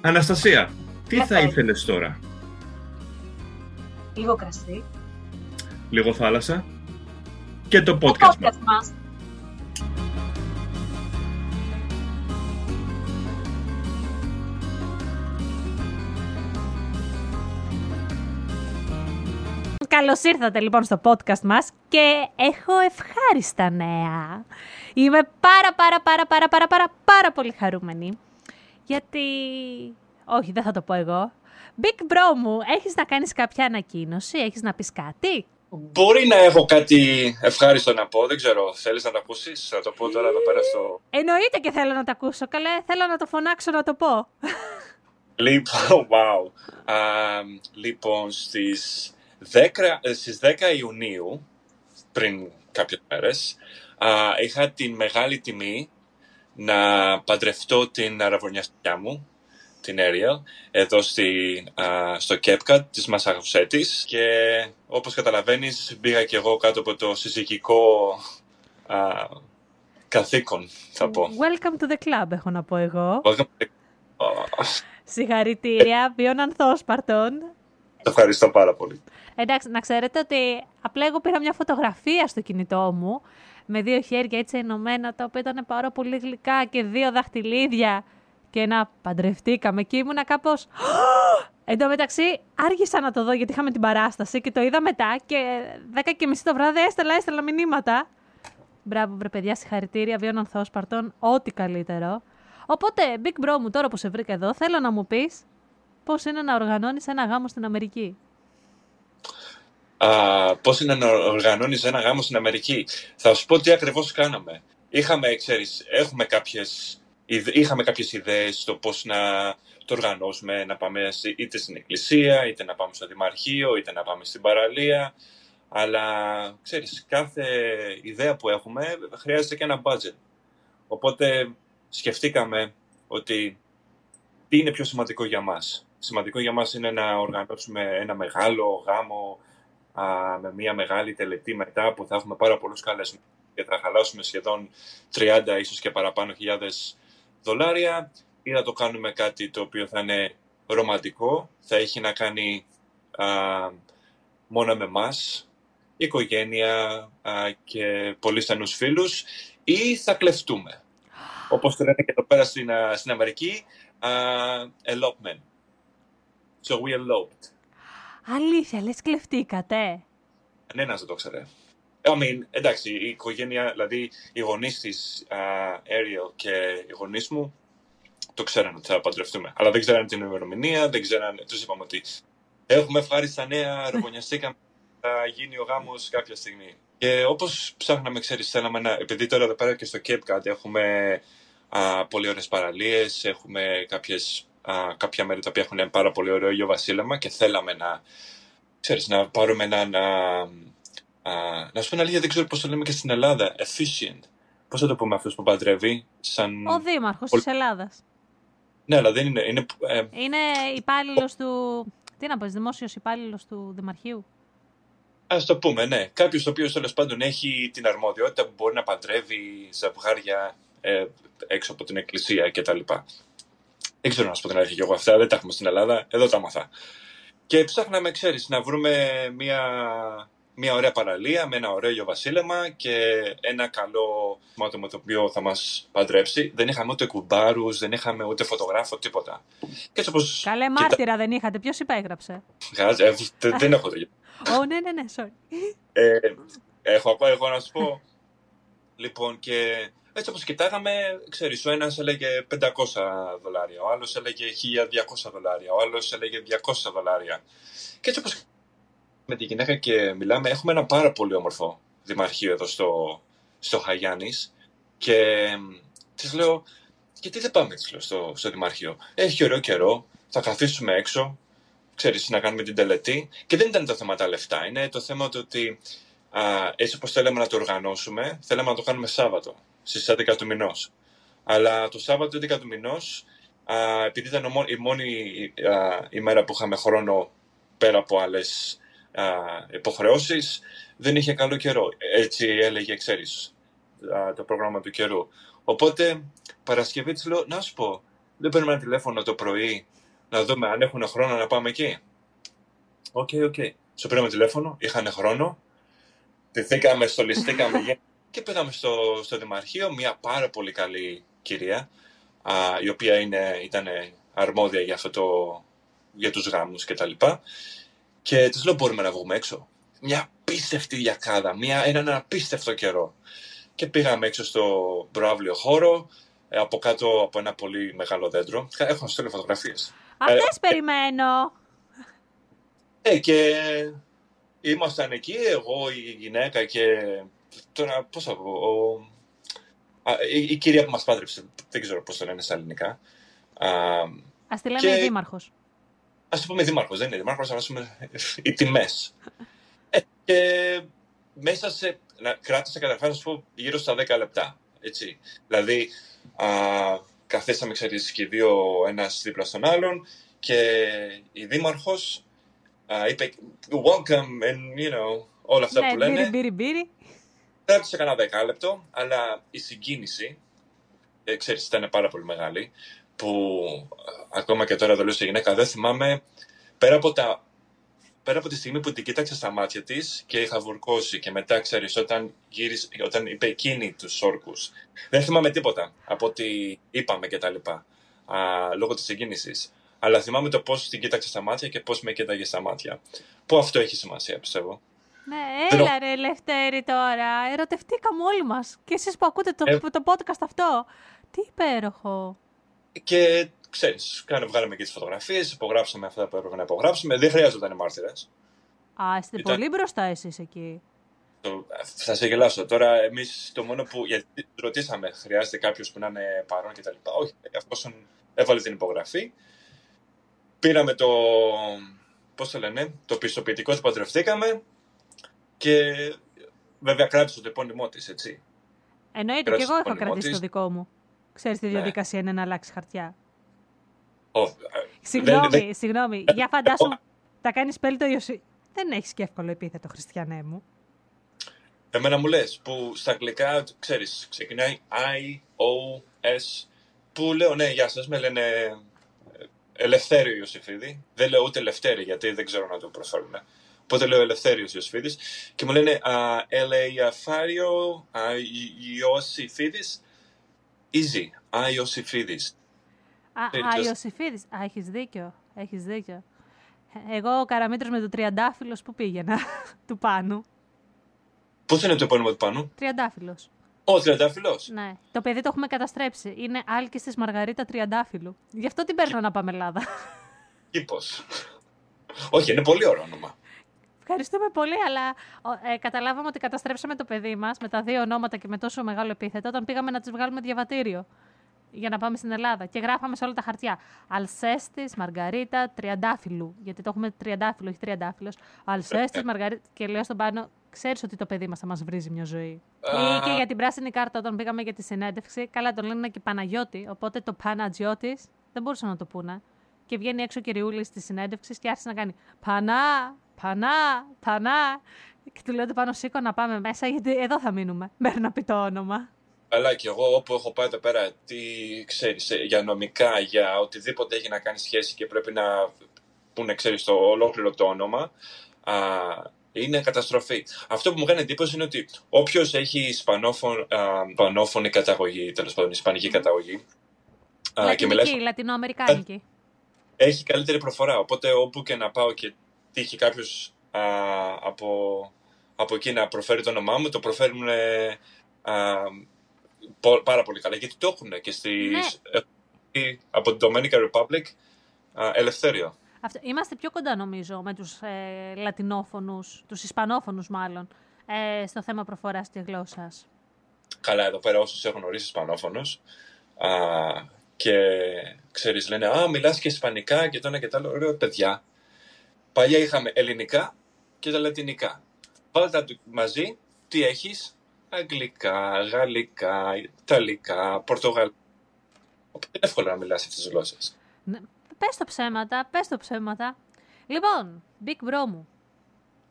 Αναστασία, τι Ναι, θα θα ήθελες τώρα, Λίγο κρασί. λίγο θάλασσα και το Το podcast μας. podcast μας. Καλώς ήρθατε λοιπόν στο podcast μας και έχω ευχάριστα νέα. Είμαι πάρα πάρα πάρα πάρα πάρα πάρα πάρα πολύ χαρούμενη. Γιατί... Όχι, δεν θα το πω εγώ. Big Bro μου, έχεις να κάνεις κάποια ανακοίνωση, έχεις να πεις κάτι; Μπορεί να έχω κάτι ευχάριστο να πω, δεν ξέρω. Θέλεις να το ακούσεις, να το πω τώρα εδώ πέρα στο... Εννοείται και θέλω να το ακούσω. Καλέ, θέλω να το φωνάξω να το πω. Λοιπόν, wow. Α, λοιπόν, στις 10, ε, στις 10 Ιουνίου, πριν κάποιες μέρες, α, είχα την μεγάλη τιμή να παντρευτώ την αραβωνιαστιά μου, την Ariel, εδώ στη, α, στο Κέπκα της Μασαχουσέτης και όπως καταλαβαίνεις μπήκα και εγώ κάτω από το συζυγικό α, καθήκον, θα πω. Welcome to the club, έχω να πω εγώ. Welcome. Συγχαρητήρια, βίων ανθόσπαρτων. Το ευχαριστώ πάρα πολύ. Εντάξει, να ξέρετε ότι απλά εγώ πήρα μια φωτογραφία στο κινητό μου με δύο χέρια έτσι ενωμένα, τα οποία ήταν πάρα πολύ γλυκά και δύο δαχτυλίδια και να παντρευτήκαμε και ήμουνα κάπως... Εν τω μεταξύ άργησα να το δω γιατί είχαμε την παράσταση και το είδα μετά και δέκα και μισή το βράδυ έστελα, έστελα μηνύματα. Μπράβο, βρε παιδιά, συγχαρητήρια, βίων ανθόσπαρτων, ό,τι καλύτερο. Οπότε, Big Bro μου, τώρα που σε βρήκα εδώ, θέλω να μου πεις πώς είναι να οργανώνεις ένα γάμο στην Αμερική. Α, πώς είναι να οργανώνεις ένα γάμο στην Αμερική; Θα σου πω τι ακριβώς κάναμε. Είχαμε, ξέρεις, έχουμε κάποιες, ιδ- είχαμε κάποιες ιδέες στο πώς να το οργανώσουμε, να πάμε στη- είτε στην εκκλησία, είτε να πάμε στο δημαρχείο, είτε να πάμε στην παραλία. Αλλά, ξέρεις, κάθε ιδέα που έχουμε χρειάζεται και ένα budget. Οπότε σκεφτήκαμε ότι τι είναι πιο σημαντικό για μας. Σημαντικό για μας είναι να οργανώσουμε ένα μεγάλο γάμο α, με μια μεγάλη τελετή μετά που θα έχουμε πάρα πολλούς καλεσμένους και θα χαλάσουμε σχεδόν 30 ίσως και παραπάνω χιλιάδες δολάρια ή να το κάνουμε κάτι το οποίο θα είναι ρομαντικό, θα έχει να κάνει α, μόνο με μας, οικογένεια α, και πολύ στενούς φίλους ή θα κλεφτούμε. Όπως το λένε και εδώ πέρα στην, α, στην Αμερική, α, elopement. So we eloped. Αλήθεια, λες κλεφτήκατε. Κανένα δεν το ξέρε. I mean, εντάξει, η οικογένεια, δηλαδή οι γονείς της Ariel και οι γονείς μου το ξέραν ότι θα παντρευτούμε. Αλλά δεν ξέραν την ημερομηνία, δεν ξέραν. Τους είπαμε ότι έχουμε ευχάριστα νέα, ρογονιαστήκαμε, θα γίνει ο γάμος κάποια στιγμή. Και όπως ψάχναμε, ξέρεις, θέλαμε να. Επειδή τώρα εδώ πέρα και στο Cape Cod έχουμε α, πολύ ωραίες παραλίες, έχουμε κάποιες, α, κάποια μέρη τα οποία έχουν πάρα πολύ ωραίο ήλιο βασίλεμα και θέλαμε να, ξέρεις, να πάρουμε έναν... Α, α, να σου πω την αλήθεια, δεν ξέρω πώς το λέμε και στην Ελλάδα. Efficient. Πώς θα το πούμε αυτός που παντρεύει, σαν... Ο Δήμαρχος Πολύ- της Ελλάδας. Ναι, αλλά δεν είναι... είναι ε, Είναι υπάλληλος του. Τι να πω, δημόσιος υπάλληλος του Δημαρχείου. ας το πούμε, ναι. Κάποιος ο οποίος τέλος πάντων έχει την αρμοδιότητα που μπορεί να παντρεύει ζευγάρια ε, έξω από την εκκλησία κτλ. Δεν ξέρω να σου πω την αλήθεια και εγώ αυτά, δεν τα έχουμε στην Ελλάδα, εδώ τα μαθα. Και ψάχναμε, ξέρεις, να βρούμε μια, μια ωραία παραλία με ένα ωραίο βασίλεμα και ένα καλό άτομο το οποίο θα μας παντρέψει. Δεν είχαμε ούτε κουμπάρους, δεν είχαμε ούτε φωτογράφο, τίποτα. Και έτσι όπως... Καλέ κοιτά- μάρτυρα δεν είχατε. Ποιος υπέγραψε. Γάζ- ε, δεν- δεν έχω το Ω, ναι, ναι, ναι, sorry. ε, έχω ακόμα εγώ να σου πω. λοιπόν, και έτσι όπως κοιτάγαμε, ξέρεις, ο ένας έλεγε 500 δολάρια, ο άλλος έλεγε 1200 δολάρια, ο άλλος έλεγε 200 δολάρια. Και έτσι όπως με τη γυναίκα και μιλάμε, έχουμε ένα πάρα πολύ όμορφο δημαρχείο εδώ στο, στο Χαγιάννης και της λέω, γιατί δεν πάμε, της λέω, στο, στο δημαρχείο. Έχει ωραίο καιρό, θα καθίσουμε έξω, ξέρεις, να κάνουμε την τελετή. Και δεν ήταν το θέμα τα λεφτά. Είναι το θέμα το ότι α, έτσι όπως θέλαμε να το οργανώσουμε, θέλαμε να το κάνουμε Σάββατο, στις 11 του μηνός. Αλλά το Σάββατο 11 του μηνός, α, επειδή ήταν ο μο- η μόνη α, ημέρα που είχαμε χρόνο πέρα από άλλες α, υποχρεώσεις, δεν είχε καλό καιρό. Έτσι έλεγε, ξέρεις, α, το πρόγραμμα του καιρού. Οπότε, Παρασκευή της λέω, να σου πω, δεν παίρνουμε ένα τηλέφωνο το πρωί να δούμε αν έχουν χρόνο να πάμε εκεί. Ok, okay, ok. Okay. Σου πήραμε τηλέφωνο, είχαν χρόνο, ντυθήκαμε, στολιστήκαμε και πήγαμε στο, στο Δημαρχείο, μια πάρα πολύ καλή κυρία, α, η οποία είναι, ήταν αρμόδια για, αυτό το, για τους γάμους και τα λοιπά. Και της λέω μπορούμε να βγούμε έξω. Μια απίστευτη διακάδα, μια, έναν απίστευτο καιρό. Και πήγαμε έξω στο προάβλιο χώρο, ε, από κάτω από ένα πολύ μεγάλο δέντρο. Έχω στέλνει φωτογραφίες. Αυτές ε, περιμένω. Ε, και ήμασταν εκεί, εγώ, η γυναίκα και τώρα, πώς θα πω, ο, α, η, η, κυρία που μας πάτρεψε, δεν ξέρω πώς το λένε στα ελληνικά. Α, ας τη λέμε και, δήμαρχος. Ας το πούμε δήμαρχος, δεν είναι δήμαρχος, ας πούμε οι τιμές. ε, και μέσα σε, να, κράτησα καταρχάς να σου πω γύρω στα 10 λεπτά, έτσι. Δηλαδή, α, καθίσαμε, ξέρεις, και δύο ένας δίπλα στον άλλον και η δήμαρχος α, είπε welcome and you know όλα αυτά ναι, που λένε. Ναι, μπύρι, μπύρι. Κράτησε κανένα δεκάλεπτο, αλλά η συγκίνηση, ε, ξέρεις, ήταν πάρα πολύ μεγάλη, που ακόμα και τώρα το λέω στη γυναίκα, δεν θυμάμαι, πέρα από, τα, πέρα από τη στιγμή που την κοίταξα στα μάτια της και είχα βουρκώσει και μετά, ξέρεις, όταν, γύρισε, όταν είπε εκείνη τους όρκους, δεν θυμάμαι τίποτα από ό,τι είπαμε και τα λοιπά, α, λόγω της συγκίνησης. Αλλά θυμάμαι το πώς την κοίταξε στα μάτια και πώς με κοίταγε στα μάτια. Που αυτό έχει σημασία, πιστεύω. Ναι, έλα ρε Λευτέρη τώρα. Ερωτευτήκαμε όλοι μας. Και εσείς που ακούτε το, ε... το podcast αυτό. Τι υπέροχο. Και ξέρεις, κάνε, βγάλαμε και τις φωτογραφίες, υπογράψαμε αυτά που έπρεπε να υπογράψουμε. Δεν χρειάζονταν οι μάρτυρες. Α, είστε Ήταν... πολύ μπροστά εσείς εκεί. Το, θα σε γελάσω. Τώρα, εμείς το μόνο που. Γιατί ρωτήσαμε, χρειάζεται κάποιος που να είναι παρόν κτλ. Όχι, αυτό έβαλες την υπογραφή. Πήραμε το. Πώς το λένε, το πιστοποιητικό ότι παντρευτήκαμε. Και βέβαια κράτησε το επώνυμό της, έτσι. Εννοείται, και εγώ έχω κρατήσει το δικό μου. Ξέρεις τι ναι. διαδικασία είναι να αλλάξει χαρτιά. Oh, συγγνώμη, δεν, συγγνώμη. Για φαντάσου, τα κάνεις πέλη το Ιωσή. Δεν έχεις και εύκολο επίθετο, Χριστιανέ μου. Εμένα μου λες που στα αγγλικά, ξέρεις, ξεκινάει I, O, S. Που λέω, ναι, γεια σας, με λένε Ελευθέριο Ιωσήφιδη. Δεν λέω ούτε Ελευθέρη γιατί δεν ξέρω να το προφέρουμε. Οπότε λέω Ελευθέριος Ιωσήφιδης και μου λένε Ελεαφάριο Ιωσήφιδης. Easy. Α, Ιωσήφιδης. Α, Ιωσήφιδης. Α, έχεις δίκιο. Έχεις δίκιο. Εγώ ο Καραμήτρος με το τριαντάφυλλος που πήγαινα, του Πάνου. Πώ είναι το επώνυμο του Πάνου; Τριαντάφυλλος. Ο Τριαντάφυλλος. Ναι. Το παιδί το έχουμε καταστρέψει. Είναι άλκης της Μαργαρίτα Τριαντάφυλλου. Γι' αυτό την παίρνω να πάμε Ελλάδα. Κήπο. Όχι, είναι πολύ ωραίο όνομα. Ευχαριστούμε πολύ, αλλά ε, καταλάβαμε ότι καταστρέψαμε το παιδί μας με τα δύο ονόματα και με τόσο μεγάλο επίθετο όταν πήγαμε να τη βγάλουμε διαβατήριο για να πάμε στην Ελλάδα. Και γράφαμε σε όλα τα χαρτιά. Αλσέστης, Μαργαρίτα, Τριαντάφυλλου. Γιατί το έχουμε Τριαντάφυλλο, όχι Τριαντάφυλλος. Αλσέστης, Μαργαρίτα. Και λέω στον πάνω, ξέρεις ότι το παιδί μας θα μας βρίζει μια ζωή. Ή και για την πράσινη κάρτα όταν πήγαμε για τη συνέντευξη. Καλά, τον λένε και Παναγιώτη. Οπότε το Παναγιώτη δεν μπορούσαν να το πούνε. Και βγαίνει έξω και Ριούλη στη συνέντευξης και άρχισε να κάνει Πανά, Πανά, Πανά. Και του λέω το πάνω σήκω να πάμε μέσα γιατί εδώ θα μείνουμε. Μέχρι να πει το όνομα. Αλλά και εγώ όπου έχω πάει εδώ πέρα, τι ξέρεις, ε, για νομικά, για οτιδήποτε έχει να κάνει σχέση και πρέπει να πούνε, ξέρεις, το ολόκληρο το όνομα, α, είναι καταστροφή. Αυτό που μου κάνει εντύπωση είναι ότι όποιος έχει ισπανόφωνη καταγωγή, τέλος πάντων ισπανική καταγωγή. Λατινική, και μιλάει, λατινοαμερικάνικη. Έχει καλύτερη προφορά. Οπότε όπου και να πάω και τύχει κάποιος από, από εκεί να προφέρει το όνομά μου, το προφέρουν πάρα πολύ καλά. Γιατί το έχουν και στις, ναι. από την Dominican Republic ελευθέριο. Αυτό, είμαστε πιο κοντά νομίζω με τους ε, λατινόφωνους, τους ισπανόφωνους μάλλον, ε, στο θέμα προφοράς της γλώσσας. Καλά, εδώ πέρα όσους έχουν ορίσει ισπανόφωνους α, και ξέρεις λένε «Α, μιλάς και ισπανικά και το ένα και το άλλο». Ωραία, παιδιά. Παλιά είχαμε ελληνικά και τα λατινικά. Βάλτε τα μαζί, τι έχεις, αγγλικά, γαλλικά, ιταλικά, πορτογαλικά. Οπότε είναι εύκολο να μιλάς αυτές τις γλώσσες. Ναι, πες το ψέματα, πες το ψέματα. Λοιπόν, Big Bro μου.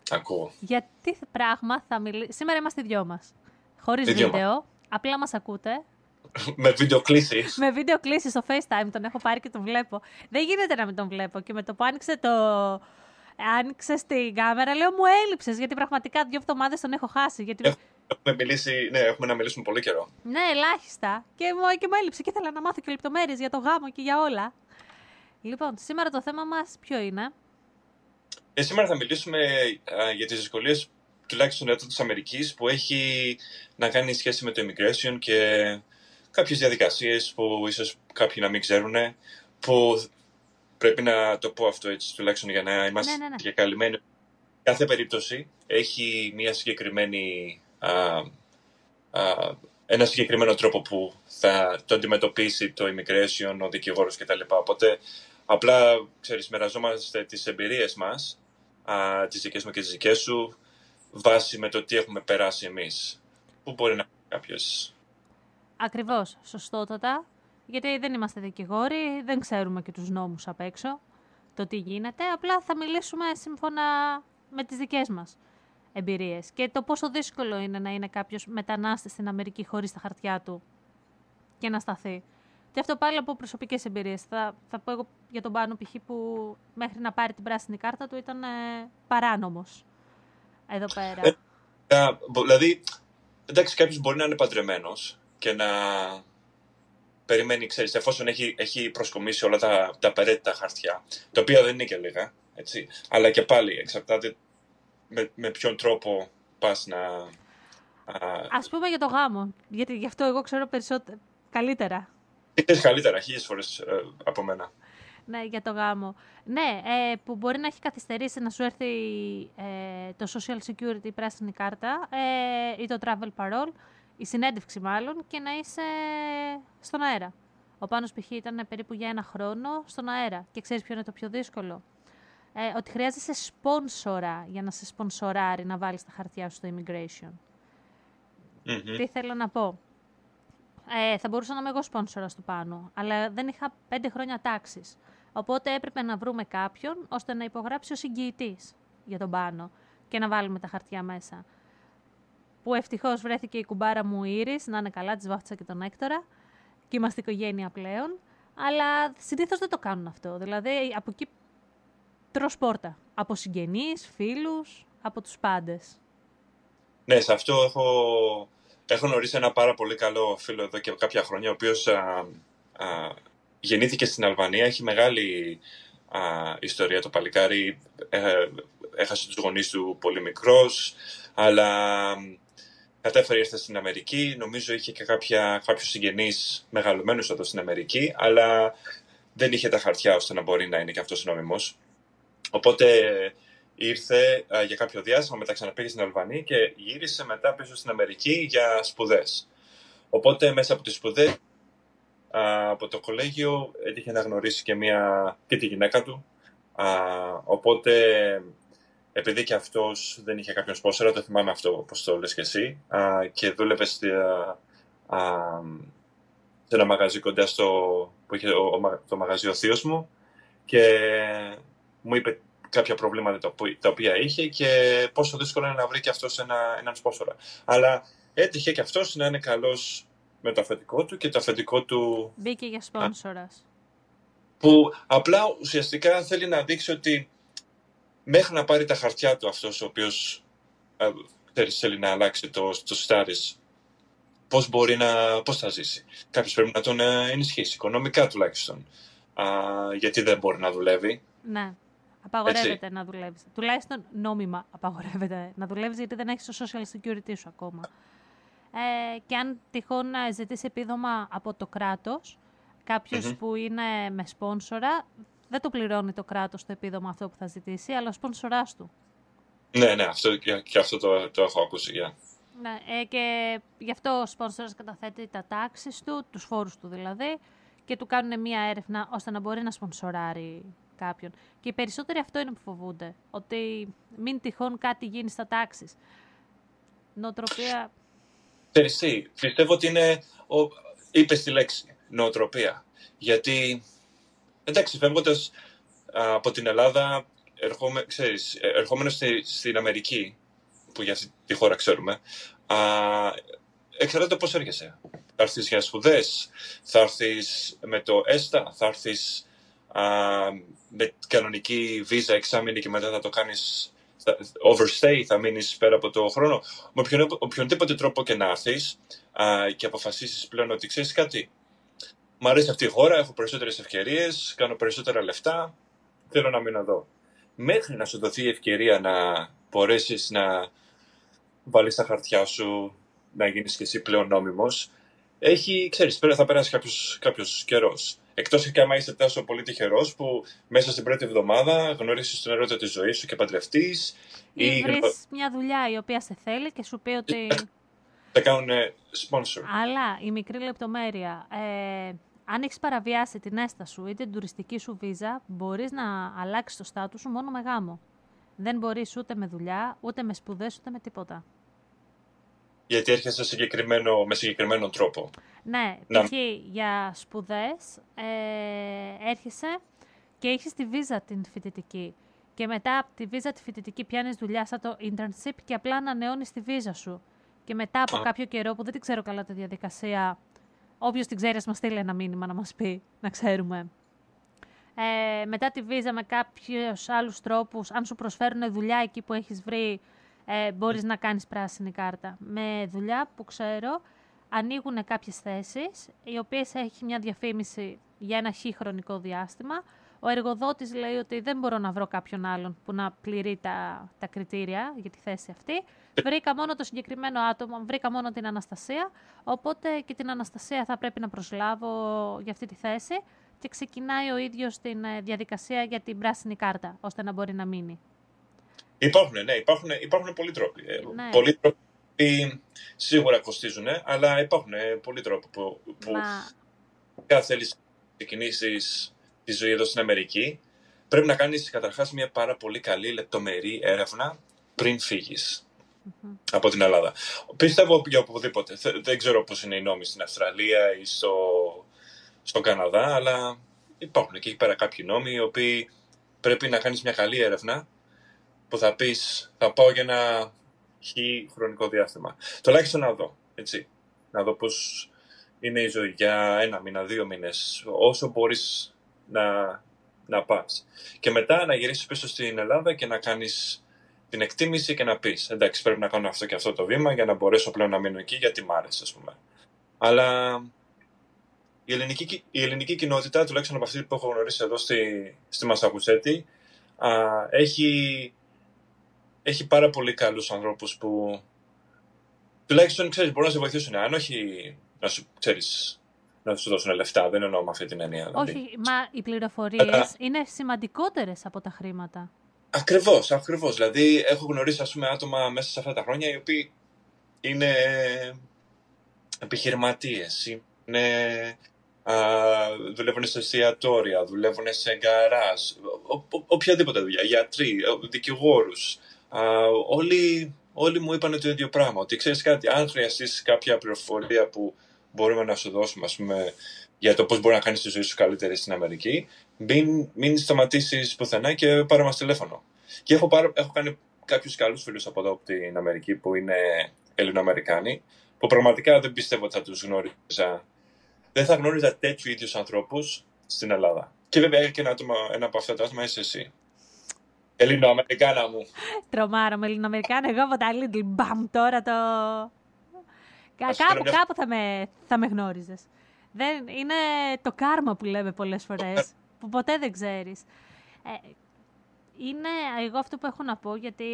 Ακούω. Για τι πράγμα θα μιλήσει. Σήμερα είμαστε οι δυο μας. Χωρίς βίντεο. Απλά μας ακούτε. με βίντεο κλήση. με βίντεο κλήση στο FaceTime τον έχω πάρει και τον βλέπω. Δεν γίνεται να μην τον βλέπω. Και με το που άνοιξε το. Άνοιξε την κάμερα, λέω μου έλειψες. Γιατί πραγματικά δύο εβδομάδες τον έχω χάσει. Γιατί... Έχουμε μιλήσει, ναι, έχουμε να μιλήσουμε πολύ καιρό. Ναι, ελάχιστα. Και μου, και μου έλειψε και ήθελα να μάθω και λεπτομέρειες για το γάμο και για όλα. Λοιπόν, σήμερα το θέμα μας ποιο είναι; Ε, σήμερα θα μιλήσουμε α, για τις δυσκολίες τουλάχιστον εδώ της Αμερικής που έχει να κάνει σχέση με το immigration και κάποιες διαδικασίες που ίσως κάποιοι να μην ξέρουν. Που πρέπει να το πω αυτό έτσι, τουλάχιστον για να είμαστε Ναι, ναι, ναι. διακαλυμμένοι. Κάθε περίπτωση έχει μια συγκεκριμένη, α, α, ένα συγκεκριμένο τρόπο που θα το αντιμετωπίσει το immigration, ο δικηγόρος κτλ. Οπότε απλά, ξέρεις, μοιραζόμαστε τις εμπειρίες μας, α, τις δικές μου και τις δικές σου, βάσει με το τι έχουμε περάσει εμείς. Που μπορεί να είναι κάποιες... Ακριβώς, σωστότατα. Γιατί δεν είμαστε δικηγόροι, δεν ξέρουμε και τους νόμους απ' έξω, το τι γίνεται. Απλά θα μιλήσουμε σύμφωνα με τις δικές μας εμπειρίες. Και το πόσο δύσκολο είναι να είναι κάποιος μετανάστης στην Αμερική χωρίς τα χαρτιά του και να σταθεί. Και αυτό πάλι από προσωπικές εμπειρίες. Θα, θα πω εγώ για τον Πάνο π.χ. που μέχρι να πάρει την πράσινη κάρτα του ήταν ε, παράνομος. Εδώ πέρα. Ε, Α, μπο- Δηλαδή, εντάξει, κάποιος μπορεί να είναι παντρεμένος και να περιμένει, ξέρεις, εφόσον έχει, έχει προσκομίσει όλα τα, τα απαραίτητα χαρτιά, τα οποία δεν είναι και λίγα, έτσι. Αλλά και πάλι εξαρτάται με, με ποιον τρόπο πας να... Α, Ας πούμε για το γάμο, γιατί γι' αυτό εγώ ξέρω περισσότερο, καλύτερα. ξέρεις καλύτερα χίλιες φορές ε, από μένα. Ναι, για το γάμο. Ναι, ε, που μπορεί να έχει καθυστερήσει να σου έρθει ε, το Social Security, η πράσινη κάρτα ε, ή το Travel Parole, η συνέντευξη μάλλον, και να είσαι στον αέρα. Ο Πάνος π.χ. ήταν περίπου για ένα χρόνο στον αέρα. Και ξέρεις ποιο είναι το πιο δύσκολο; Ε, ότι χρειάζεσαι σπόνσορα για να σε σπονσοράρει να βάλεις τα χαρτιά σου στο immigration. Μμμ. Τι θέλω να πω; Ε, θα μπορούσα να είμαι εγώ σπόνσορας του πάνω, αλλά δεν είχα πέντε χρόνια τάξης. Οπότε έπρεπε να βρούμε κάποιον ώστε να υπογράψει ο εγγυητή για τον πάνω και να βάλουμε τα χαρτιά μέσα. Που ευτυχώς βρέθηκε η κουμπάρα μου η Ήρης, να είναι καλά, της βάφτισα και τον Έκτορα και είμαστε οικογένεια πλέον. Αλλά συνήθως δεν το κάνουν αυτό. Δηλαδή από εκεί τρως πόρτα. Από συγγενείς, φίλους, από τους πάντες. Ναι, σε αυτό έχω, έχω γνωρίσει ένα πάρα πολύ καλό φίλο εδώ και κάποια χρόνια, ο οποίος α, α, γεννήθηκε στην Αλβανία, έχει μεγάλη α, ιστορία το παλικάρι, ε, έχασε τους γονείς του πολύ μικρός, αλλά κατέφερε ήρθε στην Αμερική, νομίζω είχε και κάποια, κάποιους συγγενείς μεγαλωμένους εδώ στην Αμερική, αλλά δεν είχε τα χαρτιά ώστε να μπορεί να είναι και αυτός νόμιμος. Οπότε ήρθε α, για κάποιο διάστημα, μετά ξαναπήγε στην Αλβανία και γύρισε μετά πίσω στην Αμερική για σπουδές. Οπότε μέσα από τις σπουδές, α, από το κολέγιο, έτυχε να γνωρίσει και, μια, και τη γυναίκα του. Α, οπότε, επειδή και αυτός δεν είχε κάποιον σπόσορα, το θυμάμαι αυτό όπως το λες και εσύ, α, και δούλευε στη, α, α, σε ένα μαγαζί κοντά στο, που είχε ο, ο μα- το μαγαζί ο θείος μου και μου είπε κάποια προβλήματα τα οπο- τα οποία είχε και πόσο δύσκολο είναι να βρει και αυτός ένα, έναν σπόσορα. Αλλά έτυχε και αυτός να είναι καλός με το αφεντικό του και το αφεντικό του Μπήκε για σπόνσορας. που απλά ουσιαστικά θέλει να δείξει ότι μέχρι να πάρει τα χαρτιά του αυτός ο οποίος α, ξέρεις, θέλει να αλλάξει το, το status πώς μπορεί να, πώς θα ζήσει. Κάποιος πρέπει να τον ε, ενισχύσει, οικονομικά τουλάχιστον. Α, γιατί δεν μπορεί να δουλεύει. Ναι. Απαγορεύεται να δουλεύεις. Τουλάχιστον νόμιμα απαγορεύεται να δουλεύεις γιατί δεν έχεις το social security σου ακόμα. Ε, και αν τυχόν να ζητήσει επίδομα από το κράτος, κάποιος Μμμ. που είναι με σπόνσορα, δεν το πληρώνει το κράτος το επίδομα αυτό που θα ζητήσει, αλλά ο σπόνσορά του. Ναι, ναι, αυτό, και, και αυτό το, το έχω ακούσει. Yeah. Ναι, ε, και γι' αυτό ο σπόνσορας καταθέτει τα τάξεις του, τους φόρους του δηλαδή, και του κάνουν μία έρευνα ώστε να μπορεί να σπονσοράρει κάποιον. Και οι περισσότεροι αυτό είναι που φοβούνται, ότι μην τυχόν κάτι γίνει στα τάξεις. Νοοτροπία, Ξέρεις τι, πιστεύω ότι είναι, ο, είπες τη λέξη, νοοτροπία. Γιατί, εντάξει, φεύγοντας α, από την Ελλάδα, ερχόμε, ξέρεις, ε, ερχόμενος στη, στην Αμερική, που για αυτή τη χώρα ξέρουμε, α, εξαρτάται πώς έρχεσαι. θα έρθεις για σπουδές, θα έρθεις με το ΕΣΤΑ, θα έρθεις α, με κανονική βίζα εξάμεινη και μετά θα το κάνεις θα- overstay, θα μείνεις πέρα από το χρόνο. Με οποιον, οποιονδήποτε τρόπο και να έρθεις α, και αποφασίσεις πλέον ότι ξέρεις κάτι. Μ' αρέσει αυτή η χώρα, έχω περισσότερες ευκαιρίες, κάνω περισσότερα λεφτά, θέλω να μείνω εδώ. Μέχρι να σου δοθεί η ευκαιρία να μπορέσεις να βάλεις τα χαρτιά σου, να γίνεις και εσύ πλέον νόμιμος, έχει, ξέρεις, πέρα θα περάσει κάποιος, κάποιος καιρός. Εκτός και άμα είσαι τόσο πολύ τυχερός που μέσα στην πρώτη εβδομάδα γνωρίσεις τον ερώτημα της ζωής σου και παντρευτείς Ή ή βρεις μια δουλειά η οποία σε θέλει και σου πει ότι. θα κάνουν sponsor. Αλλά η μικρή λεπτομέρεια. Ε, αν έχεις παραβιάσει την έστα σου ή την τουριστική σου βίζα, μπορείς να αλλάξεις το στάτου σου μόνο με γάμο. Δεν μπορείς ούτε με δουλειά, ούτε με σπουδές, ούτε με τίποτα. Γιατί έρχεσαι συγκεκριμένο, με συγκεκριμένο τρόπο. Ναι, Να. π.χ. για σπουδές ε, έρχεσαι και έχεις τη βίζα την φοιτητική. Και μετά από τη βίζα τη φοιτητική πιάνεις δουλειά σαν το internship και απλά ανανεώνεις τη βίζα σου. Και μετά από Α. κάποιο καιρό που δεν την ξέρω καλά τη διαδικασία, όποιος την ξέρει ας μας στείλει ένα μήνυμα να μας πει, να ξέρουμε. Ε, μετά τη βίζα με κάποιους άλλους τρόπους, αν σου προσφέρουν δουλειά εκεί που έχεις βρει, ε, μπορείς να κάνεις πράσινη κάρτα. Με δουλειά που ξέρω, ανοίγουν κάποιες θέσεις, οι οποίες έχει μια διαφήμιση για ένα χι χρονικό διάστημα. Ο εργοδότης λέει ότι δεν μπορώ να βρω κάποιον άλλον που να πληρεί τα, τα κριτήρια για τη θέση αυτή. Βρήκα μόνο το συγκεκριμένο άτομο, βρήκα μόνο την Αναστασία, οπότε και την Αναστασία θα πρέπει να προσλάβω για αυτή τη θέση και ξεκινάει ο ίδιος την ε, διαδικασία για την πράσινη κάρτα, ώστε να μπορεί να μείνει. Υπάρχουν, ναι, υπάρχουν, υπάρχουν πολλοί τρόποι. Ε, Ναι. Πολλοί τρόποι που σίγουρα κοστίζουν, αλλά υπάρχουν ε, πολλοί τρόποι που, που Μα αν θέλεις να ξεκινήσεις τη ζωή εδώ στην Αμερική, πρέπει να κάνεις καταρχάς μια πάρα πολύ καλή λεπτομερή έρευνα πριν φύγεις από την Ελλάδα. Πιστεύω για οπουδήποτε. Θε- Δεν ξέρω πώς είναι οι νόμοι στην Αυστραλία ή στο, στον Καναδά, αλλά υπάρχουν και εκεί πέρα κάποιοι νόμοι οι οποίοι πρέπει να κάνεις μια καλή έρευνα που θα πεις θα πάω για ένα χι χρονικό διάστημα. Τουλάχιστον να δω, έτσι. Να δω πώς είναι η ζωή για ένα μήνα, δύο μήνες, όσο μπορείς να, να πας. Και μετά να γυρίσεις πίσω στην Ελλάδα και να κάνεις την εκτίμηση και να πεις εντάξει πρέπει να κάνω αυτό και αυτό το βήμα για να μπορέσω πλέον να μείνω εκεί γιατί μ' άρεσε ας πούμε. Αλλά η ελληνική, ki- η ελληνική κοινότητα, τουλάχιστον από αυτή που έχω γνωρίσει εδώ στη, στη Μασακουσέτη, α, έχει, έχει πάρα πολύ καλούς ανθρώπους που τουλάχιστον ξέρεις μπορούν να σε βοηθήσουν. Αν όχι να σου, ξέρεις, να σου δώσουν λεφτά, δεν εννοώ με αυτή την έννοια. δηλαδή. όχι, μα οι πληροφορίες είναι σημαντικότερες από τα χρήματα. Ακριβώς, ακριβώς. Δηλαδή, έχω γνωρίσει ας πούμε, άτομα μέσα σε αυτά τα χρόνια οι οποίοι είναι επιχειρηματίες, είναι, α, δουλεύουν σε εστιατόρια, δουλεύουν σε γκαράζ, ο- ο- οποιαδήποτε δουλειά, γιατροί, δικηγόρους. Όλοι, όλοι μου είπαν το ίδιο πράγμα. Ότι ξέρεις κάτι, αν χρειαστείς κάποια πληροφορία που μπορούμε να σου δώσουμε, ας πούμε, για το πώς μπορεί να κάνεις τη ζωή σου καλύτερη στην Αμερική, μην, μην σταματήσεις πουθενά και πάρε μας τηλέφωνο. Και έχω, πάρω, έχω κάνει κάποιους καλούς φίλους από εδώ από την Αμερική που είναι Ελληνοαμερικάνοι, που πραγματικά δεν πιστεύω ότι θα τους γνώριζα. Δεν θα γνώριζα τέτοιου ίδιους ανθρώπους στην Ελλάδα. Και βέβαια και ένα, άτομο, ένα από αυτά τα άτομα είσαι εσύ. Ελληνοαμερικάνα μου. Τρομάρα με Ελληνοαμερικάνα, εγώ από τα Little Bam τώρα το... Κα- Ας κάπου, φέρω μια- κάπου θα με, θα με γνώριζες. Δεν, είναι το κάρμα που λέμε πολλές φορές, που ποτέ δεν ξέρεις. Ε, είναι εγώ αυτό που έχω να πω, γιατί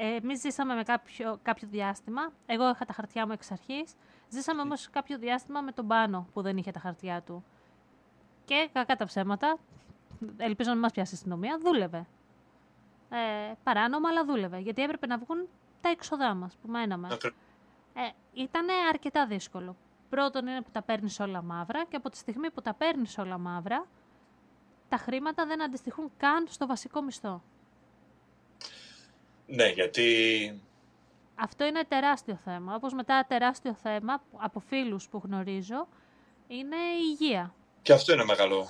ε, εμείς ζήσαμε με κάποιο, κάποιο διάστημα. Εγώ είχα τα χαρτιά μου εξ αρχής. Ζήσαμε όμως κάποιο διάστημα με τον Πάνο που δεν είχε τα χαρτιά του. Και κακά τα ψέματα, ελπίζω να μην μας πιάσει η αστυνομία, δούλευε. Ε, παράνομα, αλλά δούλευε. Γιατί έπρεπε να βγουν τα έξοδά μας που μέναμε. Ακρι- Ε, ήταν αρκετά δύσκολο. Πρώτον είναι που τα παίρνεις όλα μαύρα και από τη στιγμή που τα παίρνεις όλα μαύρα, τα χρήματα δεν αντιστοιχούν καν στο βασικό μισθό. Ναι, γιατί Αυτό είναι τεράστιο θέμα. Όπως μετά τεράστιο θέμα από φίλους που γνωρίζω είναι η υγεία. και αυτό είναι μεγάλο,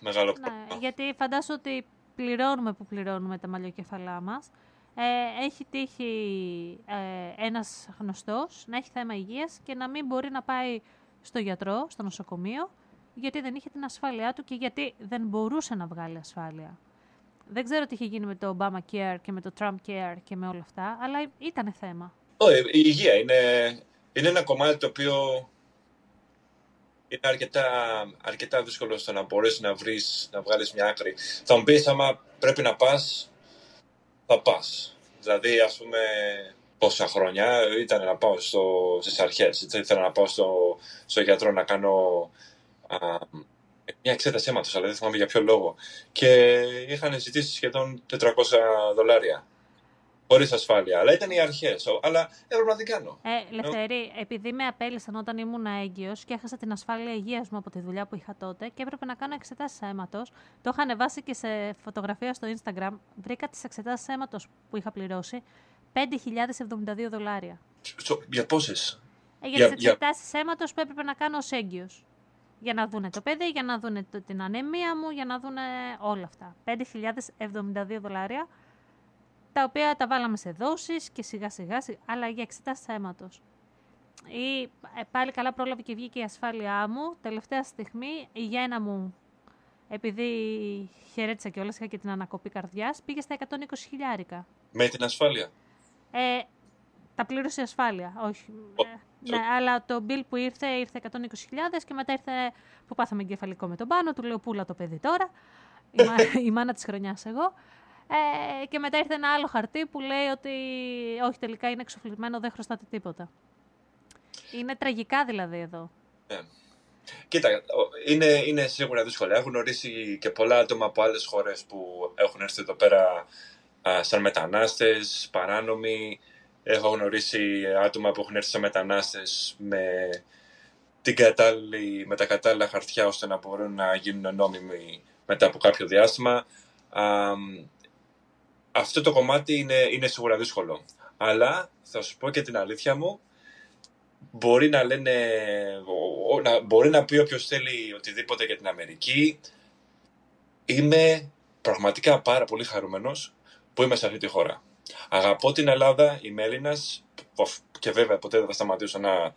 μεγάλο Ναι, πρόβλημα. γιατί φαντάσου ότι πληρώνουμε που πληρώνουμε τα μαλλιοκεφαλά μας. Ε, έχει τύχει ε, ένας γνωστός να έχει θέμα υγείας και να μην μπορεί να πάει στο γιατρό, στο νοσοκομείο, γιατί δεν είχε την ασφάλειά του και γιατί δεν μπορούσε να βγάλει ασφάλεια. Δεν ξέρω τι είχε γίνει με το Obama Care και με το Trump Care και με όλα αυτά, αλλά ήταν θέμα. Όχι, η υγεία είναι, είναι ένα κομμάτι το οποίο είναι αρκετά, αρκετά δύσκολο στο να μπορέσεις να βρεις, να βγάλεις μια άκρη. Θα μου πεις, άμα πρέπει να πας, θα πας. Δηλαδή, ας πούμε, πόσα χρόνια ήταν να πάω στο, στις αρχές. Ήθελα να πάω στο, στο γιατρό να κάνω α, μια εξέταση αίματος, αλλά δεν θυμάμαι για ποιο λόγο. Και είχαν ζητήσει σχεδόν 400 δολάρια. Χωρίς ασφάλεια. Αλλά ήταν οι αρχές. Αλλά έπρεπε να την κάνω. Ε, Λευθερή, επειδή με απέλησαν όταν ήμουν έγκυος και έχασα την ασφάλεια υγείας μου από τη δουλειά που είχα τότε και έπρεπε να κάνω εξετάσεις αίματος. Το είχα ανεβάσει και σε φωτογραφία στο Instagram. Βρήκα τις εξετάσεις αίματος που είχα πληρώσει 5.072 δολάρια. Για πόσες; Ε, για, για τις εξετάσεις αίματος που έπρεπε να κάνω ως έγκυος. Για να δούνε το παιδί, για να δούνε την ανεμία μου, για να δούνε όλα αυτά. 5.072 δολάρια τα οποία τα βάλαμε σε δόσεις και σιγά σιγά, αλλά για εξετάσεις αίματος. Ή ε, πάλι καλά πρόλαβε και βγήκε η ασφάλειά μου. Τελευταία στιγμή η γέννα μου, επειδή χαιρέτησα και όλα, είχα και την ανακοπή καρδιάς, πήγε στα 120 χιλιάρικα. Με την ασφάλεια; Ε, τα πλήρωσε η ασφάλεια, όχι. Ε, ναι, αλλά το bill που ήρθε, ήρθε 120.000 και μετά ήρθε που πάθαμε εγκεφαλικό με τον πάνω, του λέω πούλα το παιδί τώρα, η, μα, η μάνα της χρονιάς εγώ. Ε, και μετά ήρθε ένα άλλο χαρτί που λέει ότι όχι τελικά είναι εξοφλισμένο, δεν χρωστάτε τίποτα. Είναι τραγικά δηλαδή εδώ. Yeah. Ναι. Κοίτα, είναι, είναι σίγουρα δύσκολο. Έχω γνωρίσει και πολλά άτομα από άλλες χώρες που έχουν έρθει εδώ πέρα α, σαν μετανάστες, παράνομοι. Έχω γνωρίσει άτομα που έχουν έρθει σαν μετανάστες με, την κατάλληλη, με τα κατάλληλα χαρτιά ώστε να μπορούν να γίνουν νόμιμοι μετά από κάποιο διάστημα αυτό το κομμάτι είναι, είναι σίγουρα δύσκολο. Αλλά θα σου πω και την αλήθεια μου, μπορεί να λένε, μπορεί να πει όποιος θέλει οτιδήποτε για την Αμερική. Είμαι πραγματικά πάρα πολύ χαρούμενος που είμαι σε αυτή τη χώρα. Αγαπώ την Ελλάδα, είμαι Έλληνας και βέβαια ποτέ δεν θα σταματήσω να,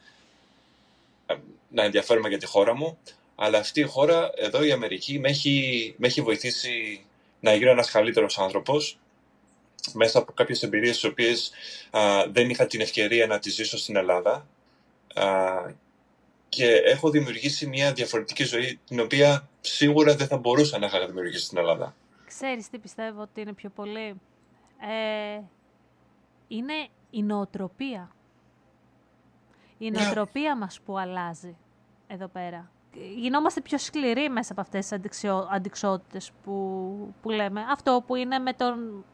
να ενδιαφέρομαι για τη χώρα μου. Αλλά αυτή η χώρα, εδώ η Αμερική, με έχει, με έχει βοηθήσει να γίνω ένας καλύτερος άνθρωπος μέσα από κάποιες εμπειρίες τις οποίες δεν είχα την ευκαιρία να τις ζήσω στην Ελλάδα α, και έχω δημιουργήσει μια διαφορετική ζωή την οποία σίγουρα δεν θα μπορούσα να είχα δημιουργήσει στην Ελλάδα. Ξέρεις τι πιστεύω ότι είναι πιο πολύ; Ε, είναι η νοοτροπία. Η ναι. νοοτροπία μας που αλλάζει εδώ πέρα. Γινόμαστε πιο σκληροί μέσα από αυτές τις αντικσότητες που, που λέμε. Αυτό που είναι με τον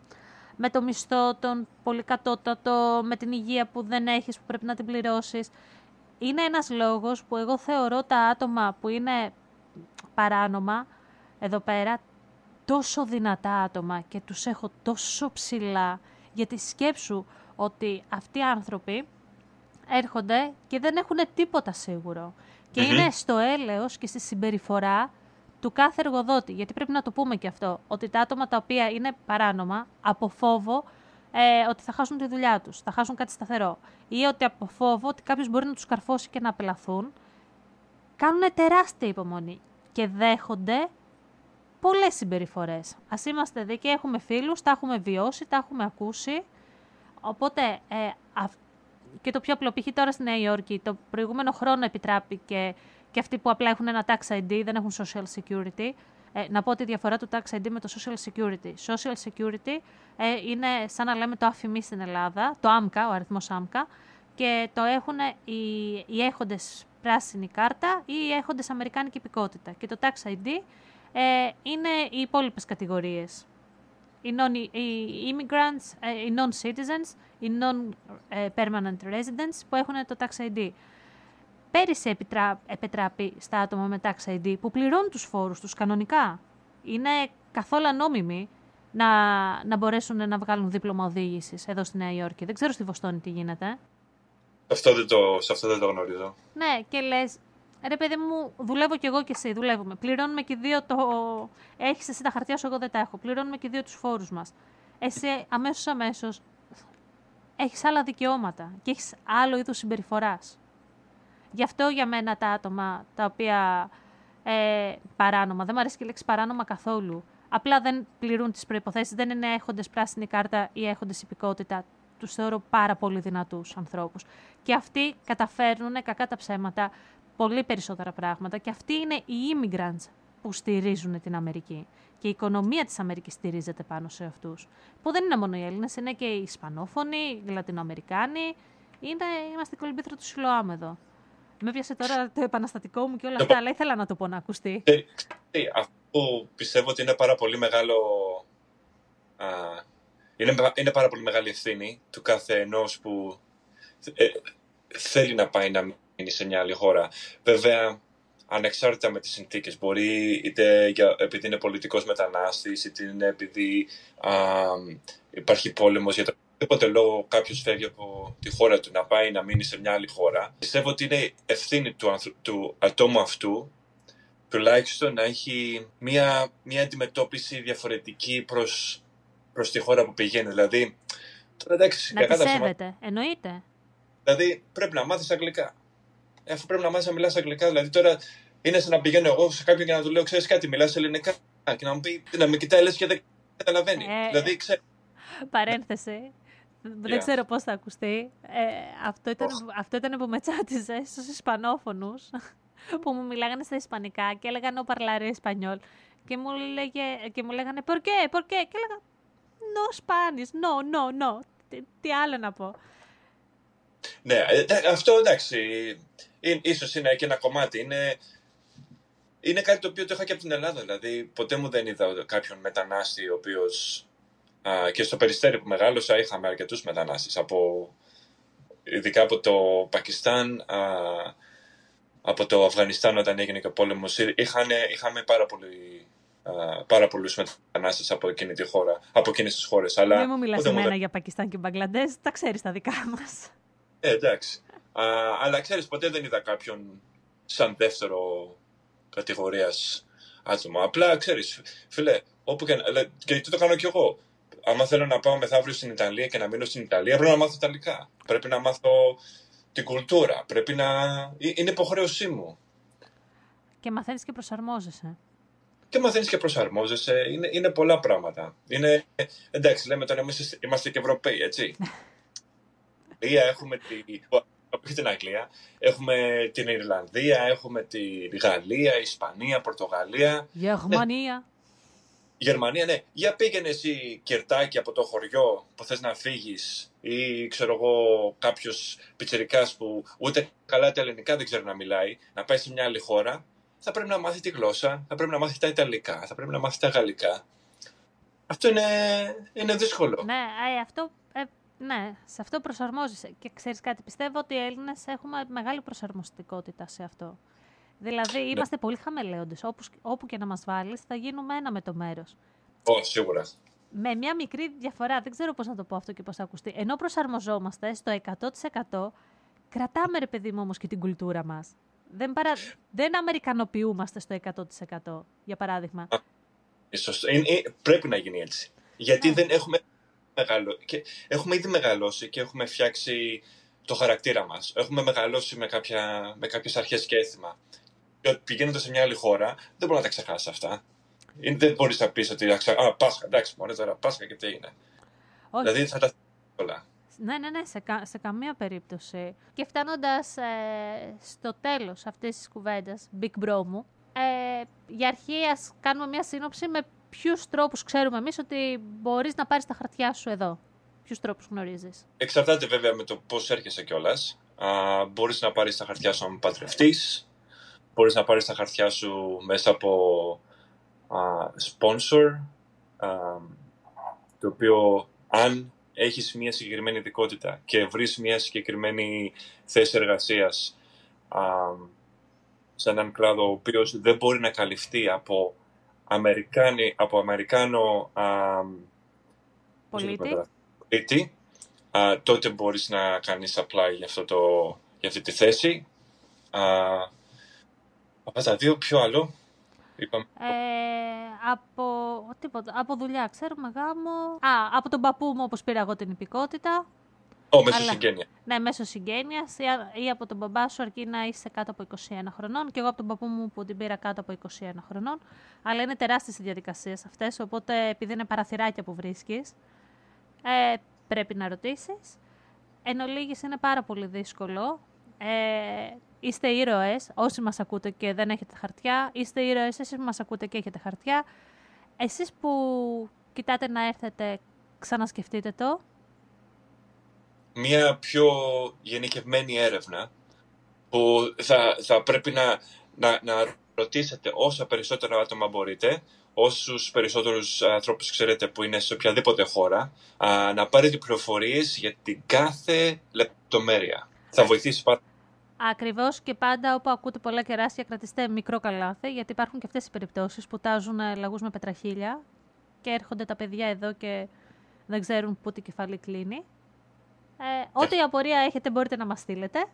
με το μισθό τον πολύ κατώτατο, με την υγεία που δεν έχεις, που πρέπει να την πληρώσεις. Είναι ένας λόγος που εγώ θεωρώ τα άτομα που είναι παράνομα εδώ πέρα τόσο δυνατά άτομα και τους έχω τόσο ψηλά γιατί σκέψου ότι αυτοί οι άνθρωποι έρχονται και δεν έχουν τίποτα σίγουρο. Και είναι στο έλεος και στη συμπεριφορά του κάθε εργοδότη. Γιατί πρέπει να το πούμε και αυτό, ότι τα άτομα τα οποία είναι παράνομα, από φόβο ε, ότι θα χάσουν τη δουλειά τους, θα χάσουν κάτι σταθερό ή ότι από φόβο ότι κάποιος μπορεί να τους καρφώσει και να απελαθούν, κάνουν τεράστια υπομονή και δέχονται πολλές συμπεριφορές. Ας είμαστε δίκαιοι, έχουμε φίλους, τα έχουμε βιώσει, τα έχουμε ακούσει, οπότε ε, και το πιο απλό, π.χ. τώρα στη Νέα Υόρκη, το προηγούμενο χρόνο επιτράπηκε και αυτοί που απλά έχουν ένα tax ID, δεν έχουν social security. Ε, να πω τη διαφορά του tax ID με το social security. Social security ε, είναι σαν να λέμε το αφημί στην Ελλάδα, το AMCA, ο αριθμός AMCA, και το έχουν οι, οι έχοντες πράσινη κάρτα ή οι έχοντες αμερικάνικη υπηκότητα. Και το tax ID ε, είναι οι υπόλοιπες κατηγορίες. Οι, non, οι immigrants, ε, οι non-citizens, οι non-permanent residents που έχουν το tax ID πέρυσι επιτρά, επιτράπει στα άτομα με Tax ID που πληρώνουν τους φόρους τους κανονικά. Είναι καθόλου ανώμιμοι να, να μπορέσουν να βγάλουν δίπλωμα οδήγησης εδώ στη Νέα Υόρκη. Δεν ξέρω στη Βοστόνη τι γίνεται. Αυτό δεν το, σε αυτό δεν το γνωρίζω. Ναι, και λες, ρε παιδί μου, δουλεύω κι εγώ και εσύ, δουλεύουμε. Πληρώνουμε και δύο το. Έχεις εσύ τα χαρτιά σου, εγώ δεν τα έχω. Πληρώνουμε και δύο τους φόρους μας. Εσύ αμέσως αμέσως έχεις άλλα δικαιώματα και έχεις άλλο είδο συμπεριφοράς. Γι' αυτό για μένα τα άτομα τα οποία ε, παράνομα, δεν μου αρέσει και η λέξη παράνομα καθόλου, απλά δεν πληρούν τις προϋποθέσεις, δεν είναι έχοντες πράσινη κάρτα ή έχοντες υπηκότητα, τους θεωρώ πάρα πολύ δυνατούς ανθρώπους. Και αυτοί καταφέρνουν, κακά τα ψέματα, πολύ περισσότερα πράγματα και αυτοί είναι οι immigrants που στηρίζουν την Αμερική. Και η οικονομία της Αμερικής στηρίζεται πάνω σε αυτούς. Που δεν είναι μόνο οι Έλληνες, είναι και οι Ισπανόφωνοι, οι Λατινοαμερικάνοι. Είναι, είμαστε κολυμπήθρο του Σιλοάμ εδώ. Με πιάσε τώρα το επαναστατικό μου και όλα αυτά, αλλά ήθελα να το πω να ακουστεί. Αυτό πιστεύω ότι είναι πάρα πολύ μεγάλο... Α, είναι, είναι πάρα πολύ μεγάλη ευθύνη του κάθε ενός που ε, θέλει να πάει να μείνει σε μια άλλη χώρα. Βέβαια, ανεξάρτητα με τις συνθήκες. Μπορεί είτε για, επειδή είναι πολιτικός μετανάστης, είτε είναι επειδή α, υπάρχει πόλεμος για το οποιοδήποτε λόγο κάποιος φεύγει από τη χώρα του να πάει να μείνει σε μια άλλη χώρα. Πιστεύω ότι είναι ευθύνη του, του ατόμου αυτού τουλάχιστον να έχει μια, μια αντιμετώπιση διαφορετική προς, προς τη χώρα που πηγαίνει. Δηλαδή, τώρα εντάξει, να τη σέβεται, εννοείται. Δηλαδή, πρέπει να μάθεις αγγλικά. Αφού πρέπει να μάθεις να μιλάς αγγλικά, δηλαδή τώρα είναι σαν να πηγαίνω εγώ σε κάποιον και να του λέω, ξέρεις κάτι, μιλάς ελληνικά και να μου πει, να με κοιτάει λες και δεν καταλαβαίνει. Ε, δηλαδή, ξέρω. Παρένθεση. Δεν ξέρω πώς θα ακουστεί. Ε, αυτό, ήταν, αυτό ήταν που με τσάτιζε στους Ισπανόφωνους που μου μιλάγανε στα Ισπανικά και έλεγαν ο παρλάρι Ισπανιόλ και μου, λέγε, και μου λέγανε «Por qué, por qué» και έλεγα «No Spanish, no, no, no». Τι, τι άλλο να πω. Ναι, ε, αυτό εντάξει, ίσως είναι και ένα κομμάτι. Είναι, είναι κάτι το οποίο το είχα και από την Ελλάδα. Δηλαδή, ποτέ μου δεν είδα κάποιον μετανάστη ο οποίος και στο Περιστέρι που μεγάλωσα είχαμε αρκετούς μετανάστες, από, ειδικά από το Πακιστάν, από το Αφγανιστάν όταν έγινε και ο πόλεμος. Είχανε, είχαμε πάρα, πολύ, πάρα πολλούς μετανάστες από εκείνη τη χώρα, από εκείνες τις χώρες. Αλλά, Δεν μου μιλάς εμένα για Πακιστάν και Μπαγκλαντές, τα ξέρεις τα δικά μας. Ε, εντάξει. αλλά ξέρεις, ποτέ δεν είδα κάποιον σαν δεύτερο κατηγορίας άτομο. Απλά, ξέρεις, φίλε, όπου και, και το κάνω κι εγώ άμα θέλω να πάω μεθαύριο στην Ιταλία και να μείνω στην Ιταλία, πρέπει να μάθω Ιταλικά. Πρέπει να μάθω την κουλτούρα. Πρέπει να. Ε, είναι υποχρέωσή μου. Και μαθαίνεις και προσαρμόζεσαι. Και μαθαίνεις και προσαρμόζεσαι. Είναι, είναι πολλά πράγματα. Είναι, εντάξει, λέμε τώρα εμείς είμαστε και Ευρωπαίοι, έτσι. έχουμε τη, την Αγγλία, έχουμε την Ιρλανδία, έχουμε τη Γαλλία, Ισπανία, Πορτογαλία. Γερμανία. Γερμανία, ναι. Για πήγαινε εσύ κερτάκι από το χωριό που θες να φύγεις ή ξέρω εγώ κάποιος πιτσερικάς που ούτε καλά τα ελληνικά δεν ξέρει να μιλάει, να πάει σε μια άλλη χώρα, θα πρέπει να μάθει τη γλώσσα, θα πρέπει να μάθει τα Ιταλικά, θα πρέπει να μάθει τα Γαλλικά. Αυτό είναι, είναι δύσκολο. Ναι, ε, αυτό, ε, ναι, σε αυτό προσαρμόζεσαι. Και ξέρεις κάτι, πιστεύω ότι οι Έλληνες έχουμε μεγάλη προσαρμοστικότητα σε αυτό. Δηλαδή, ναι. είμαστε πολύ χαμελέοντες. Όπου, όπου και να μας βάλεις, θα γίνουμε ένα με το μέρος. Ω, σίγουρα. Με μια μικρή διαφορά, δεν ξέρω πώς να το πω αυτό και πώς θα ακουστεί. Ενώ προσαρμοζόμαστε στο 100%, κρατάμε, ρε παιδί μου, όμως και την κουλτούρα μας. Δεν, παρα... δεν αμερικανοποιούμαστε στο 100%, για παράδειγμα. Ίσως, πρέπει να γίνει έτσι. Γιατί ναι. δεν έχουμε, μεγαλώ... και έχουμε ήδη μεγαλώσει και έχουμε φτιάξει το χαρακτήρα μας. Έχουμε μεγαλώσει με, κάποια... με κάποιες αρχές και έθιμα πηγαίνοντας σε μια άλλη χώρα, δεν μπορεί να τα ξεχάσεις αυτά. Δεν μπορείς να πεις ότι. Α, Πάσχα, εντάξει, μόνο τώρα Πάσχα και τι είναι. Όχι. Δηλαδή θα τα όλα. Ναι, ναι, ναι, σε, κα, σε καμία περίπτωση. Και φτάνοντας ε, στο τέλος αυτής της κουβέντας, Big Bro μου, ε, για αρχή ας κάνουμε μια σύνοψη με ποιους τρόπους ξέρουμε εμείς ότι μπορείς να πάρεις τα χαρτιά σου εδώ. Ποιους τρόπους γνωρίζεις; Εξαρτάται βέβαια με το πώς έρχεσαι κιόλας. Μπορείς να πάρεις τα χαρτιά σου αν παντρευτεί, μπορείς να πάρεις τα χαρτιά σου μέσα από α, sponsor, α, το οποίο αν έχεις μια συγκεκριμένη ειδικότητα και βρεις μια συγκεκριμένη θέση εργασίας α, σε έναν κλάδο ο οποίος δεν μπορεί να καλυφθεί από, Αμερικάνι, από Αμερικάνο α, πολίτη, τότε μπορείς να κάνεις apply για, αυτό το, για αυτή τη θέση. Από τα δύο, ποιο άλλο; Είπαμε. Ε, από, τίποτα, από δουλειά, ξέρουμε γάμο. Α, από τον παππού μου, όπως πήρα εγώ την υπηκότητα. Ω, μέσω Αλλά- συγγένεια. Ναι, μέσω συγγένειας ή, α- ή από τον μπαμπά σου αρκεί να είσαι κάτω από 21 χρονών. Και εγώ από τον παππού μου που την πήρα κάτω από 21 χρονών. Αλλά είναι τεράστιες οι διαδικασίες αυτές. Οπότε επειδή είναι παραθυράκια που βρίσκεις, ε, πρέπει να ρωτήσεις. Εν ολίγης είναι πάρα πολύ δύσκολο. Ε, είστε ήρωες, όσοι μας ακούτε και δεν έχετε χαρτιά. Είστε ήρωες, εσείς που μας ακούτε και έχετε χαρτιά. Εσείς που κοιτάτε να έρθετε, ξανασκεφτείτε το. Μια πιο γενικευμένη έρευνα που θα, θα πρέπει να, να, να ρωτήσετε όσα περισσότερα άτομα μπορείτε, όσους περισσότερους ανθρώπους ξέρετε που είναι σε οποιαδήποτε χώρα, α, να πάρετε πληροφορίες για την κάθε λεπτομέρεια. Θα βοηθήσει πάρα Ακριβώς και πάντα όπου ακούτε πολλά κεράσια κρατήστε μικρό καλάθι, γιατί υπάρχουν και αυτές οι περιπτώσεις που τάζουν ε, λαγούς με πετραχίλια και έρχονται τα παιδιά εδώ και δεν ξέρουν πού το κεφάλι κλείνει. Ε, ό,τι απορία έχετε μπορείτε να μας στείλετε.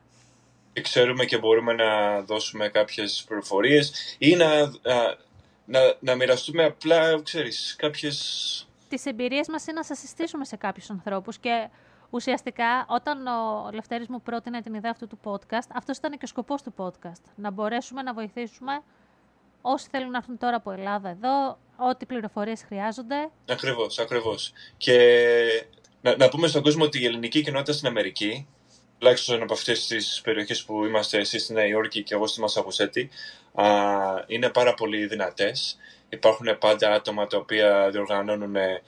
και ξέρουμε και μπορούμε να δώσουμε κάποιες πληροφορίες ή να, α, να, να μοιραστούμε απλά, ξέρεις, κάποιες... τις εμπειρίες μας είναι να σας συστήσουμε σε κάποιους ανθρώπους και ουσιαστικά όταν ο Λευτέρης μου πρότεινε την ιδέα αυτού του podcast, αυτός ήταν και ο σκοπός του podcast. Να μπορέσουμε να βοηθήσουμε όσοι θέλουν να έρθουν τώρα από Ελλάδα εδώ, ό,τι πληροφορίες χρειάζονται. Ακριβώς, ακριβώς. Και να, να πούμε στον κόσμο ότι η ελληνική κοινότητα στην Αμερική, τουλάχιστον από αυτές τις περιοχές που είμαστε εσείς στη Νέα Υόρκη και εγώ στη Μασαχουσέτη, α, είναι πάρα πολύ δυνατές. Υπάρχουν πάντα άτομα τα οποία διοργανώνουν α,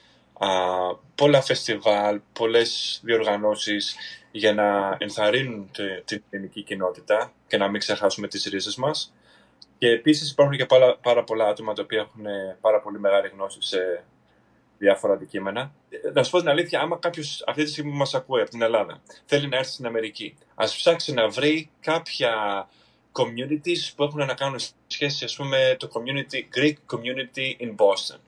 πολλά φεστιβάλ, πολλές διοργανώσεις για να ενθαρρύνουν τε- την ελληνική κοινότητα και να μην ξεχάσουμε τις ρίζες μας. Και επίσης υπάρχουν και πάρα, πάρα πολλά άτομα τα οποία έχουν πάρα πολύ μεγάλη γνώση σε διάφορα αντικείμενα. Ε, Να σου πω την αλήθεια, άμα κάποιος αυτή τη στιγμή που μας ακούει από την Ελλάδα θέλει να έρθει στην Αμερική, ας ψάξει να βρει κάποια communities που έχουν να κάνουν σχέση, ας πούμε, το community, Greek community in Boston.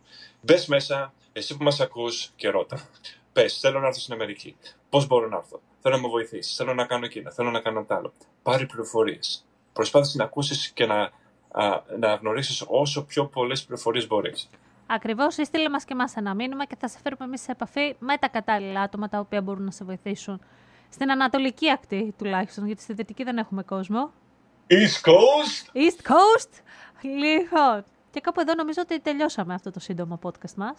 Μπες μέσα, εσύ που μας ακούς και ρώτα. Πες, θέλω να έρθω στην Αμερική. Πώς μπορώ να έρθω; Θέλω να με βοηθήσεις. Θέλω να κάνω εκείνα. Θέλω να κάνω τ' άλλο. Πάρει πληροφορίες. Προσπάθησε να ακούσεις και να, α, να γνωρίσεις όσο πιο πολλές πληροφορίες μπορείς. Ακριβώς, ή στείλε μας και μας ένα μήνυμα και θα σε φέρουμε εμείς σε επαφή με τα κατάλληλα άτομα τα οποία μπορούν να σε βοηθήσουν. Στην ανατολική ακτή τουλάχιστον, γιατί στη δυτική δεν έχουμε κόσμο. East Coast! East Coast! Λοιπόν, και κάπου εδώ νομίζω ότι τελειώσαμε αυτό το σύντομο podcast μας.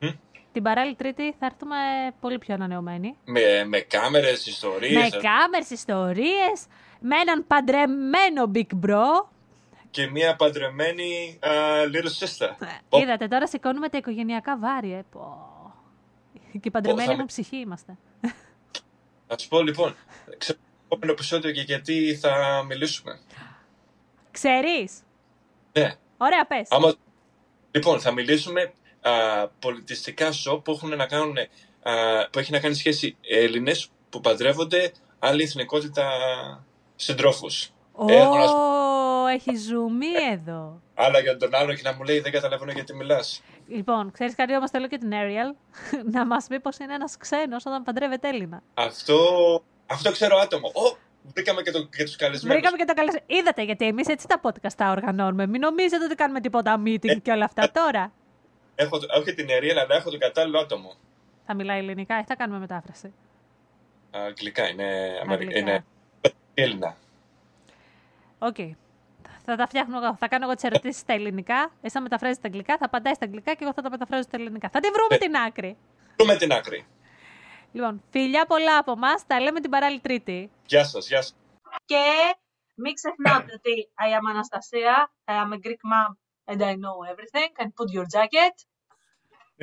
Μμμ. Την παράλληλη Τρίτη θα έρθουμε πολύ πιο ανανεωμένοι. με, με κάμερες, ιστορίες Με κάμερες, ιστορίες, με έναν παντρεμένο Big Bro. και μια παντρεμένη α, little sister. Πω, Είδατε, τώρα σηκώνουμε τα οικογενειακά βάρη, ε. Πω. Και παντρεμένοι θα μου με- ψυχή είμαστε. Θα σου πω λοιπόν, ξέρω το επόμενο επεισόδιο και γιατί θα μιλήσουμε. Ξέρεις; Ναι, Ωραία, πες. άμα... Λοιπόν, θα μιλήσουμε α, πολιτιστικά σοκ που, έχουν να κάνουν, α, που έχει να κάνει σχέση Έλληνες που παντρεύονται άλλη εθνικότητα συντρόφους. Ω, έχω να σου- έχει ζουμί εδώ. Άλλα για τον άλλο και να μου λέει δεν καταλαβαίνω γιατί μιλάς. Λοιπόν, ξέρεις κάτι όμως θέλω και την Ariel να μας πει πως είναι ένας ξένος όταν παντρεύεται Έλληνα. Αυτό, αυτό ξέρω άτομο. Ω, βρήκαμε και, το, και τους καλεσμένους. Βρήκαμε και το καλέ. Είδατε, γιατί εμείς έτσι τα podcast τα οργανώνουμε. Μην νομίζετε ότι κάνουμε τίποτα meeting και όλα αυτά τώρα. Έχω, το- όχι την Εριέλα, αλλά έχω το κατάλληλο άτομο. Θα μιλάει ελληνικά ή θα κάνουμε μετάφραση. Αγγλικά, είναι, Αμερι... Αγγλικά. είναι Έλληνα. Οκ. Θα τα φτιάχνω εγώ. Θα κάνω εγώ τις ερωτήσεις στα ελληνικά. Εσύ θα μεταφράζεις στα αγγλικά, θα απαντάει στα αγγλικά και εγώ θα τα μεταφράζω στα ελληνικά. Θα τη βρούμε Ε. την άκρη. Βρούμε την άκρη. Λοιπόν, φιλιά πολλά από εμά. Τα λέμε την παράλλη Τρίτη. Γεια σας, γεια σας. Και μην ξεχνάτε ότι I am Anastasia, I am a Greek mom and I know everything. And put your jacket.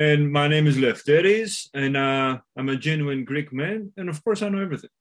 And my name is Lefteris, and uh, I'm a genuine Greek man, and of course I know everything.